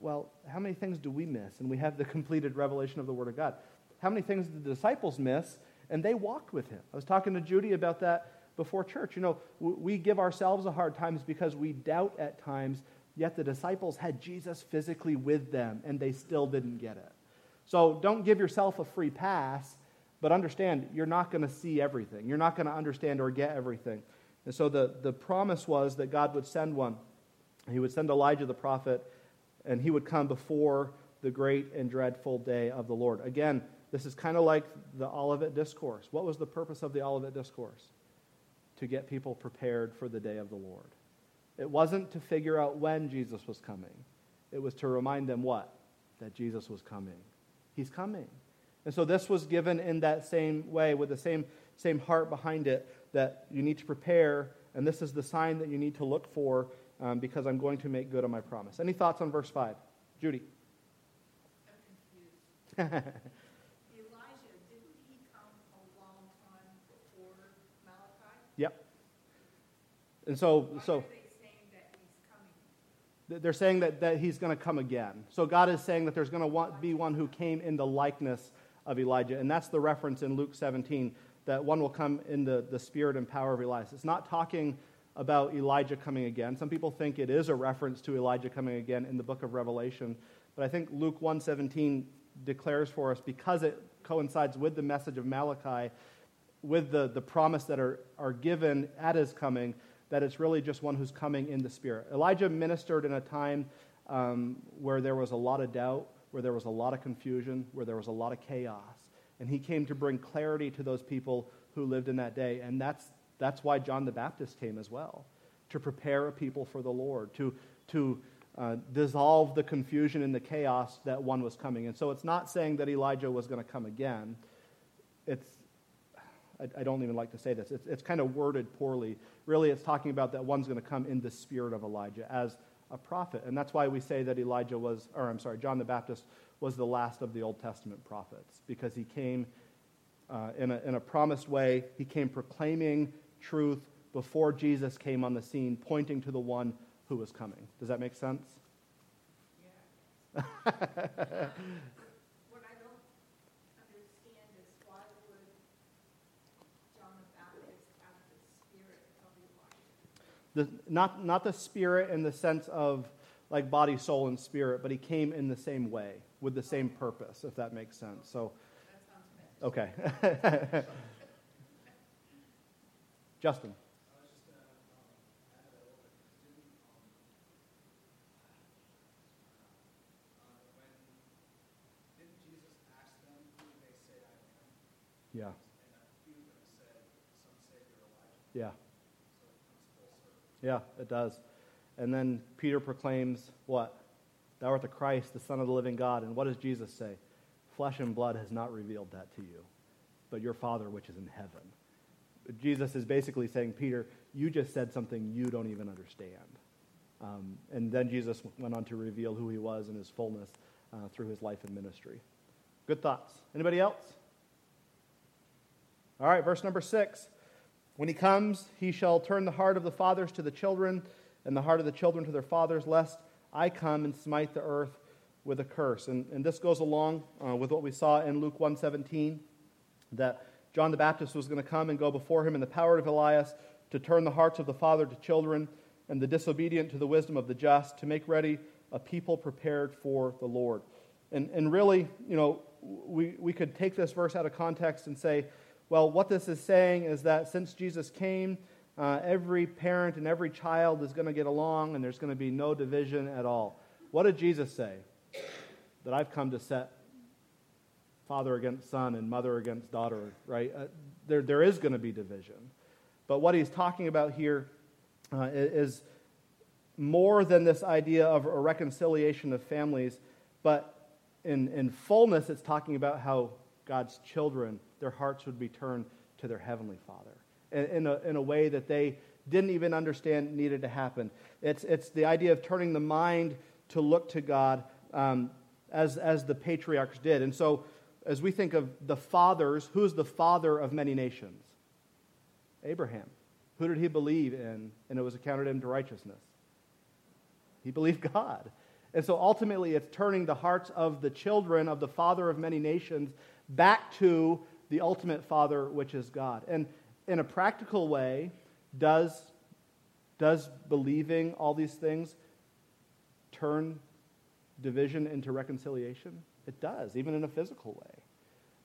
Well, how many things do we miss? And we have the completed revelation of the Word of God. How many things did the disciples miss? And they walked with him. I was talking to Judy about that before church. You know, we give ourselves a hard time because we doubt at times, yet the disciples had Jesus physically with them and they still didn't get it. So don't give yourself a free pass but understand, you're not going to see everything. You're not going to understand or get everything. And so the, the promise was that God would send one. He would send Elijah the prophet, and he would come before the great and dreadful day of the Lord. Again, this is kind of like the Olivet Discourse. What was the purpose of the Olivet Discourse? To get people prepared for the day of the Lord. It wasn't to figure out when Jesus was coming, it was to remind them what? That Jesus was coming. He's coming. And so this was given in that same way, with the same, same heart behind it, that you need to prepare, and this is the sign that you need to look for um, because I'm going to make good on my promise. Any thoughts on verse 5? Judy? I'm confused. [laughs] Elijah, didn't he come a long time before Malachi? Yep. And so, Why so are they saying that he's coming? They're saying that, that he's going to come again. So God is saying that there's going to be one who came in the likeness of Elijah. And that's the reference in Luke 17 that one will come in the, the spirit and power of Elias. It's not talking about Elijah coming again. Some people think it is a reference to Elijah coming again in the book of Revelation. But I think Luke 1:17 declares for us because it coincides with the message of Malachi, with the, the promise that are, are given at his coming, that it's really just one who's coming in the spirit. Elijah ministered in a time um, where there was a lot of doubt, where there was a lot of confusion, where there was a lot of chaos. And he came to bring clarity to those people who lived in that day. And that's, that's why John the Baptist came as well. to prepare a people for the Lord, to, to uh, dissolve the confusion and the chaos that one was coming. And so it's not saying that Elijah was going to come again. It's, I, I, don't even like to say this, it's, it's kind of worded poorly. Really, it's talking about that one's going to come in the spirit of Elijah as a prophet. And that's why we say that Elijah was, or I'm sorry, John the Baptist was the last of the Old Testament prophets, because he came uh, in, a, in a promised way. He came proclaiming truth before Jesus came on the scene, pointing to the one who was coming. Does that make sense? Yeah. [laughs] what I don't understand is why would John the Baptist have the spirit of Elijah? The, not, not the spirit in the sense of like body, soul, and spirit, but he came in the same way with the same purpose, if that makes sense. So, okay. [laughs] Justin. Yeah. Yeah. Yeah, it does. And then Peter proclaims what? Thou art the Christ, the Son of the living God. And what does Jesus say? Flesh and blood has not revealed that to you, but your Father which is in heaven. Jesus is basically saying, Peter, you just said something you don't even understand. Um, and then Jesus went on to reveal who he was in his fullness uh, through his life and ministry. Good thoughts. Anybody else? All right, verse number six. When he comes, he shall turn the heart of the fathers to the children, and the heart of the children to their fathers, lest I come and smite the earth with a curse. And, and this goes along uh, with what we saw in Luke 1.17, that John the Baptist was going to come and go before him in the power of Elias to turn the hearts of the father to children and the disobedient to the wisdom of the just, to make ready a people prepared for the Lord. And, and really, you know, we, we could take this verse out of context and say, well, what this is saying is that since Jesus came, uh, every parent and every child is going to get along and there's going to be no division at all. What did Jesus say? That I've come to set father against son and mother against daughter, right? Uh, there, there is going to be division. But what he's talking about here uh, is more than this idea of a reconciliation of families, but in, in fullness, it's talking about how God's children their hearts would be turned to their Heavenly Father in a, in a way that they didn't even understand needed to happen. It's, it's the idea of turning the mind to look to God um, as, as the patriarchs did. And so, as we think of the fathers, who's the father of many nations? Abraham. Who did he believe in? And it was accounted him to righteousness. He believed God. And so ultimately, it's turning the hearts of the children of the father of many nations back to the ultimate Father, which is God. And in a practical way, does, does believing all these things turn division into reconciliation? It does, even in a physical way.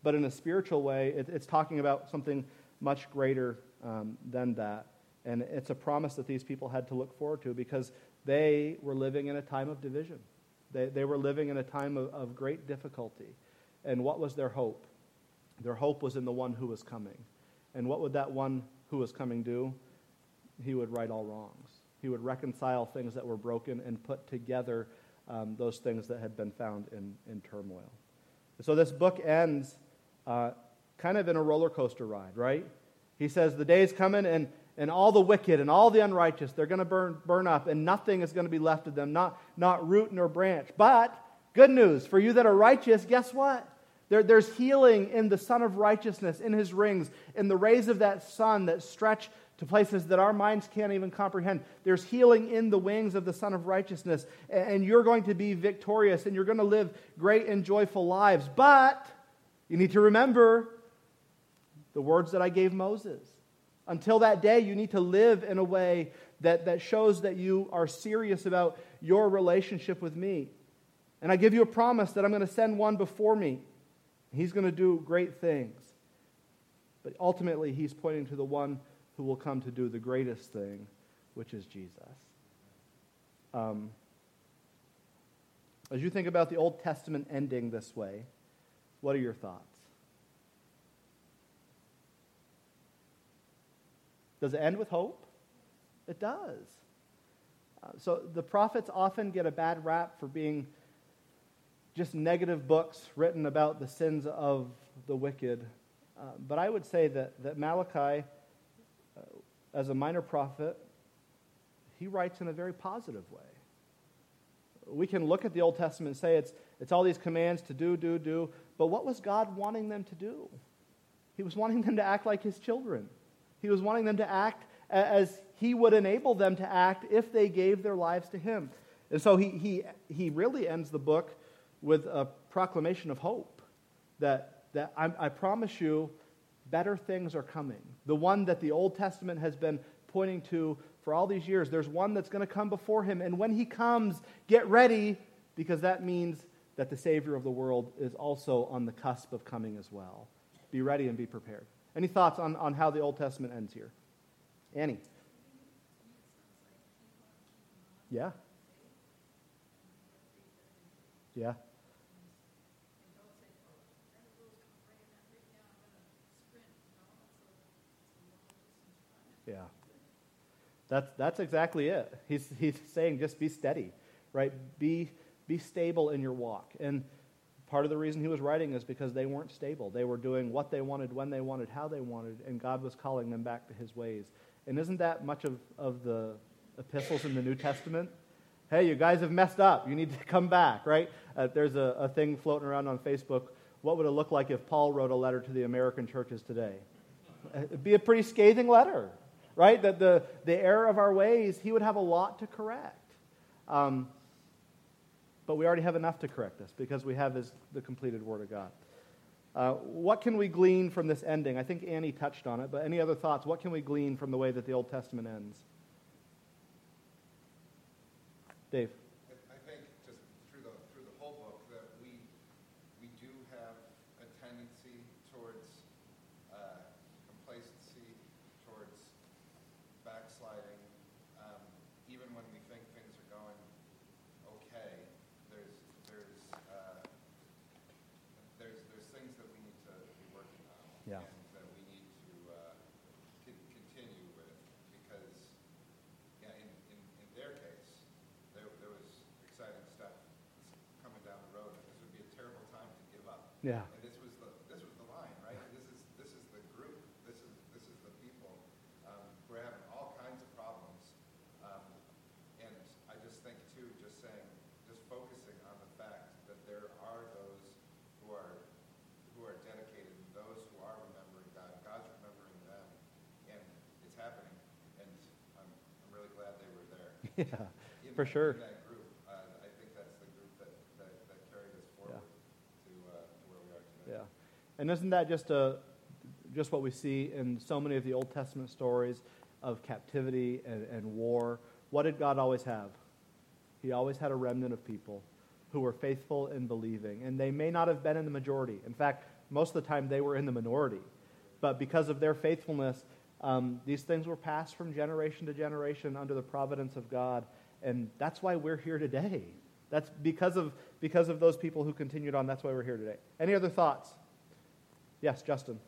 But in a spiritual way, it, it's talking about something much greater um, than that. And it's a promise that these people had to look forward to because they were living in a time of division. They, they were living in a time of, of great difficulty. And what was their hope? Their hope was in the one who was coming. And what would that one who was coming do? He would right all wrongs. He would reconcile things that were broken and put together um, those things that had been found in, in turmoil. So this book ends uh, kind of in a roller coaster ride, right? He says, The day is coming, and, and all the wicked and all the unrighteous, they're going to burn, burn up, and nothing is going to be left of them, not, not root nor branch. But, good news, for you that are righteous, guess what? There, there's healing in the Sun of Righteousness, in his rings, in the rays of that sun that stretch to places that our minds can't even comprehend. There's healing in the wings of the Sun of Righteousness, and you're going to be victorious and you're going to live great and joyful lives. But you need to remember the words that I gave Moses. Until that day, you need to live in a way that, that shows that you are serious about your relationship with me. And I give you a promise that I'm going to send one before me He's going to do great things. But ultimately, he's pointing to the one who will come to do the greatest thing, which is Jesus. Um, as you think about the Old Testament ending this way, what are your thoughts? Does it end with hope? It does. Uh, so the prophets often get a bad rap for being just negative books written about the sins of the wicked. Uh, but I would say that, that Malachi, uh, as a minor prophet, he writes in a very positive way. We can look at the Old Testament and say it's, it's all these commands to do, do, do, but what was God wanting them to do? He was wanting them to act like his children. He was wanting them to act as he would enable them to act if they gave their lives to him. And so he, he, he really ends the book with a proclamation of hope that, that I, I promise you, better things are coming. The one that the Old Testament has been pointing to for all these years, there's one that's going to come before him. And when he comes, get ready, because that means that the Savior of the world is also on the cusp of coming as well. Be ready and be prepared. Any thoughts on, on how the Old Testament ends here? Annie? Yeah. Yeah. Yeah. That's, that's exactly it. He's, he's saying just be steady, right? Be, be stable in your walk. And part of the reason he was writing is because they weren't stable. They were doing what they wanted, when they wanted, how they wanted, and God was calling them back to his ways. And isn't that much of, of the epistles in the New Testament? Hey, you guys have messed up. You need to come back, right? Uh, there's a, a thing floating around on Facebook. What would it look like if Paul wrote a letter to the American churches today? It'd be a pretty scathing letter, right? That the, the error of our ways, he would have a lot to correct. Um, but we already have enough to correct us because we have his, the completed Word of God. Uh, what can we glean from this ending? I think Annie touched on it, but any other thoughts? What can we glean from the way that the Old Testament ends? Dave. I think just through the, through the whole book that we, we do have a tendency towards uh, complacency, towards backsliding. Um, even when we think things are going okay, there's, there's, uh, there's, there's things that we need to be working on. Yeah. And that we need to uh, con- continue with because, yeah, in, in, in their case, there, there was exciting stuff coming down the road, and this would be a terrible time to give up. Yeah. This was the, this was the line, right? This is, this is the group, this is, this is the people, um, who are having all kinds of problems. Um, and I just think too, just saying, just focusing on the fact that there are those who are, who are dedicated, those who are remembering God, God's remembering them, and it's happening. And I'm, I'm really glad they were there. [laughs] Yeah, In for sure. In that group, uh, I think that's the group that, that, that carried us forward to, uh, to where we are today. Yeah. And isn't that just, a, just what we see in so many of the Old Testament stories of captivity and, and war? What did God always have? He always had a remnant of people who were faithful and believing. And they may not have been in the majority. In fact, most of the time they were in the minority. But because of their faithfulness, um, these things were passed from generation to generation under the providence of God. And that's why we're here today. That's because of, because of those people who continued on. That's why we're here today. Any other thoughts? Yes, Justin.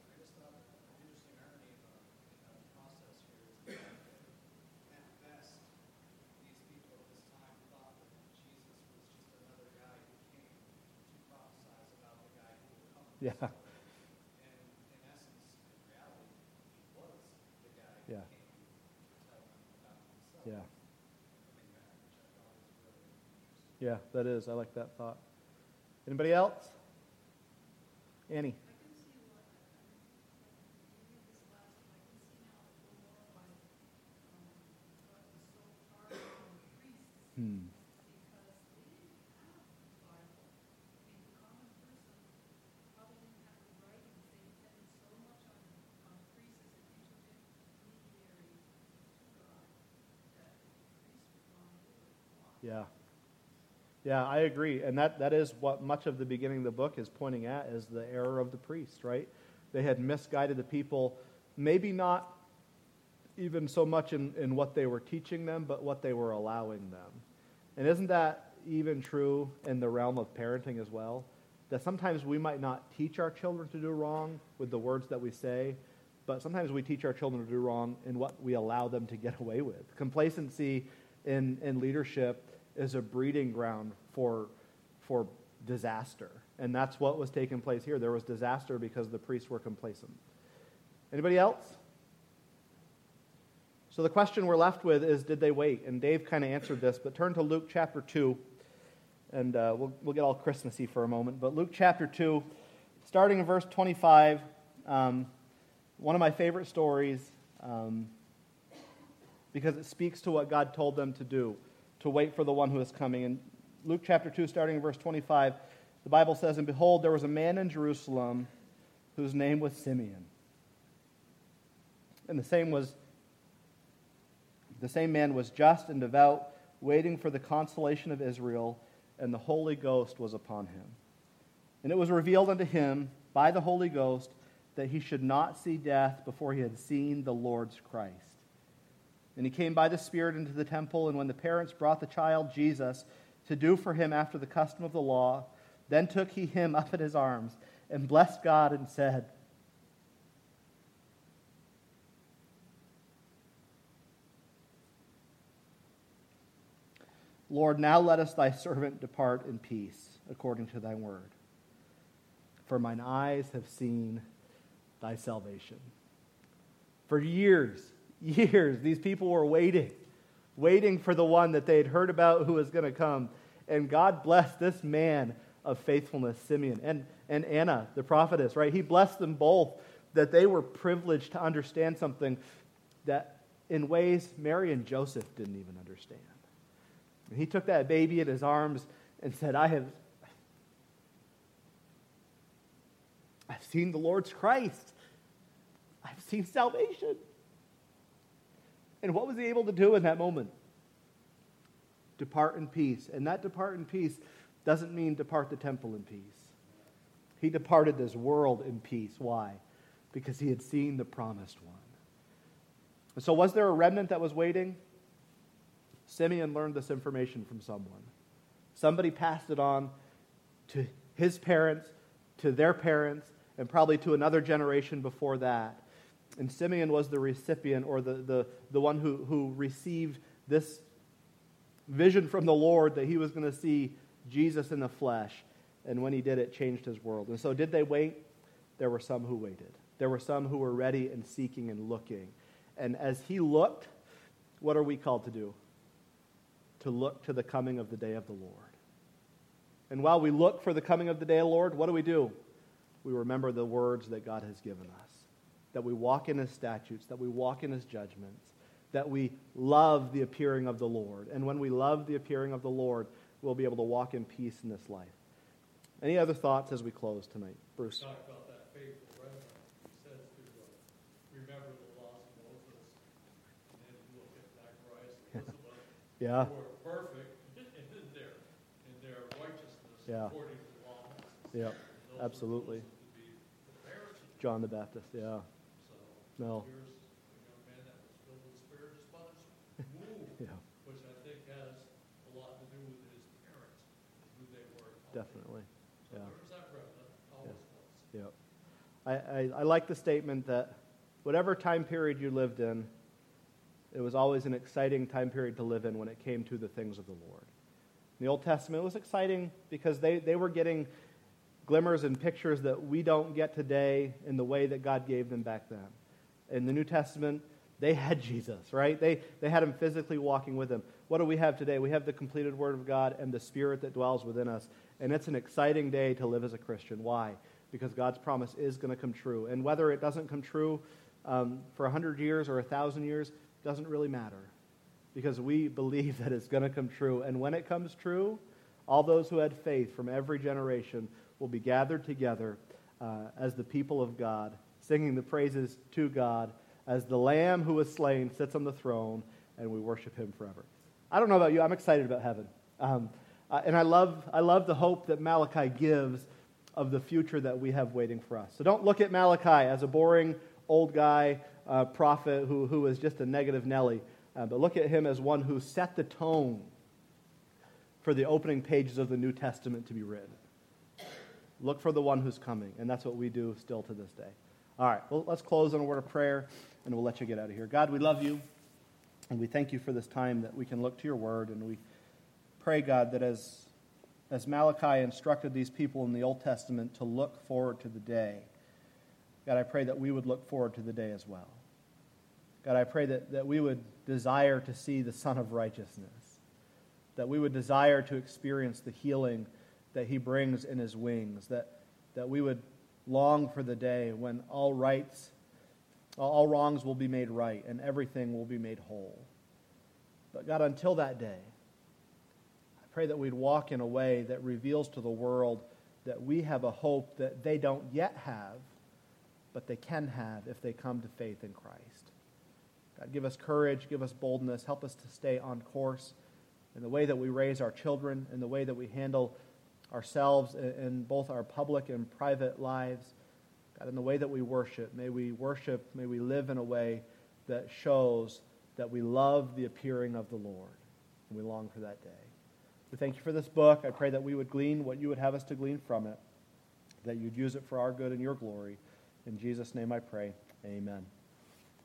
Yeah. And in essence, in reality, he was [laughs] the guy who Yeah. Yeah. Yeah, that is. I like that thought. Anybody else? Annie. I can see what, I mean, when you read this last one, I can see now a little more why, um, God was so hard on the priests, Hmm. because they didn't have the Bible. I mean, the common person probably didn't have the writings, they depended so much on, on priests as an intermediary to God, that the priests were gone over a Yeah. Yeah, I agree. And that, that is what much of the beginning of the book is pointing at is the error of the priest, right? They had misguided the people, maybe not even so much in, in what they were teaching them, but what they were allowing them. And isn't that even true in the realm of parenting as well? That sometimes we might not teach our children to do wrong with the words that we say, but sometimes we teach our children to do wrong in what we allow them to get [laughs] away with. Complacency in, in leadership is a breeding ground for, for disaster. And that's what was taking place here. There was disaster because the priests were complacent. Anybody else? So the question we're left with is did they wait? And Dave kind of answered this, but turn to Luke chapter 2, and uh, we'll, we'll get all Christmassy for a moment. But Luke chapter 2, starting in verse 25, um, one of my favorite stories um, because it speaks to what God told them to do, to wait for the one who is coming. And Luke chapter 2, starting in verse 25, the Bible says, And behold, there was a man in Jerusalem whose name was Simeon. And the same was the same man was just and devout, waiting for the consolation of Israel, and the Holy Ghost was upon him. And it was revealed unto him by the Holy Ghost that he should not see death before he had seen the Lord's Christ. And he came by the Spirit into the temple, and when the parents brought the child Jesus to do for him after the custom of the law, then took he him up in his arms and blessed God and said, Lord, now let us thy servant depart in peace, according to thy word. For mine eyes have seen thy salvation. For years, years, these people were waiting, waiting for the one that they had heard about who was going to come. And God blessed this man of faithfulness, Simeon, and, and Anna, the prophetess, right? He blessed them both that they were privileged to understand something that in ways Mary and Joseph didn't even understand. And he took that baby in his arms and said, I have I've seen the Lord's Christ. I've seen salvation. And what was he able to do in that moment? Depart in peace. And that depart in peace doesn't mean depart the temple in peace. He departed this world in peace. Why? Because he had seen the promised one. So, was there a remnant that was waiting? Simeon learned this information from someone. Somebody passed it on to his parents, to their parents, and probably to another generation before that. And Simeon was the recipient or the, the, the one who, who received this vision from the Lord that he was going to see Jesus in the flesh. And when he did, it changed his world. And so, did they wait? There were some who waited. There were some who were ready and seeking and looking. And as he looked, what are we called to do? To look to the coming of the day of the Lord. And while we look for the coming of the day of the Lord, what do we do? We remember the words that God has given us, that we walk in his statutes, that we walk in his judgments, that we love the appearing of the Lord. And when we love the appearing of the Lord, we'll be able to walk in peace in this life. Any other thoughts as we close tonight? Bruce. Talk [laughs] Yeah. according to the law of Moses. Yeah, And those were absolutely. chosen to be the parents of the John the Baptist. Yeah. No. here's a young man that was filled with the Spirit, his mother's [laughs] womb, Yeah. which I think has a lot to do with his parents, who they were. and how they- Definitely. So Yeah. there's that remnant, always was. Yep. I, I, I like the statement that whatever time period you lived in, it was always an exciting time period to live in when it came to the things of the Lord. In the Old Testament, it was exciting because they, they were getting glimmers and pictures that we don't get today in the way that God gave them back then. In the New Testament, they had [laughs] Jesus, right? They, they had him physically walking with them. What do we have today? We have the completed Word of God and the Spirit that dwells within us. And it's an exciting day to live as a Christian. Why? Because God's promise is going to come true. And whether it doesn't come true um, for 100 years or 1,000 years doesn't really matter. Because we believe that it's going to come true. And when it comes true, all those who had faith from every generation will be gathered together uh, as the people of God, singing the praises to God as the Lamb who was slain sits on the throne, and we worship him forever. I don't know about you, I'm excited about heaven. Um, uh, and I love, I love the hope that Malachi gives of the future that we have waiting for us. So don't look at Malachi as a boring old guy uh, prophet who, who is just a negative Nelly, uh, but look at him as one who set the tone for the opening pages of the New Testament to be written. Look for the one who's coming, and that's what we do still to this day. All right, well, let's close on a word of prayer and we'll let you get out of here. God, we love you and we thank you for this time that we can look to your word and we pray, God, that as, as Malachi instructed these people in the Old Testament to look forward to the day, God, I pray that we would look forward to the day as well. God, I pray that, that we would desire to see the Son of Righteousness, that we would desire to experience the healing that he brings in his wings, that, that we would long for the day when all rights, all wrongs will be made right and everything will be made whole. But God, until that day, I pray that we'd walk in a way that reveals to the world that we have a hope that they don't yet have, but they can have if they come to faith in Christ. God, give us courage, give us boldness, help us to stay on course in the way that we raise our children, in the way that we handle ourselves in both our public and private lives. God, in the way that we worship, may we worship, may we live in a way that shows that we love the appearing of the Lord, and we long for that day. We thank you for this book. I pray that we would glean what you would have us to glean from it, that you'd use it for our good and your glory. In Jesus' name I pray. Amen.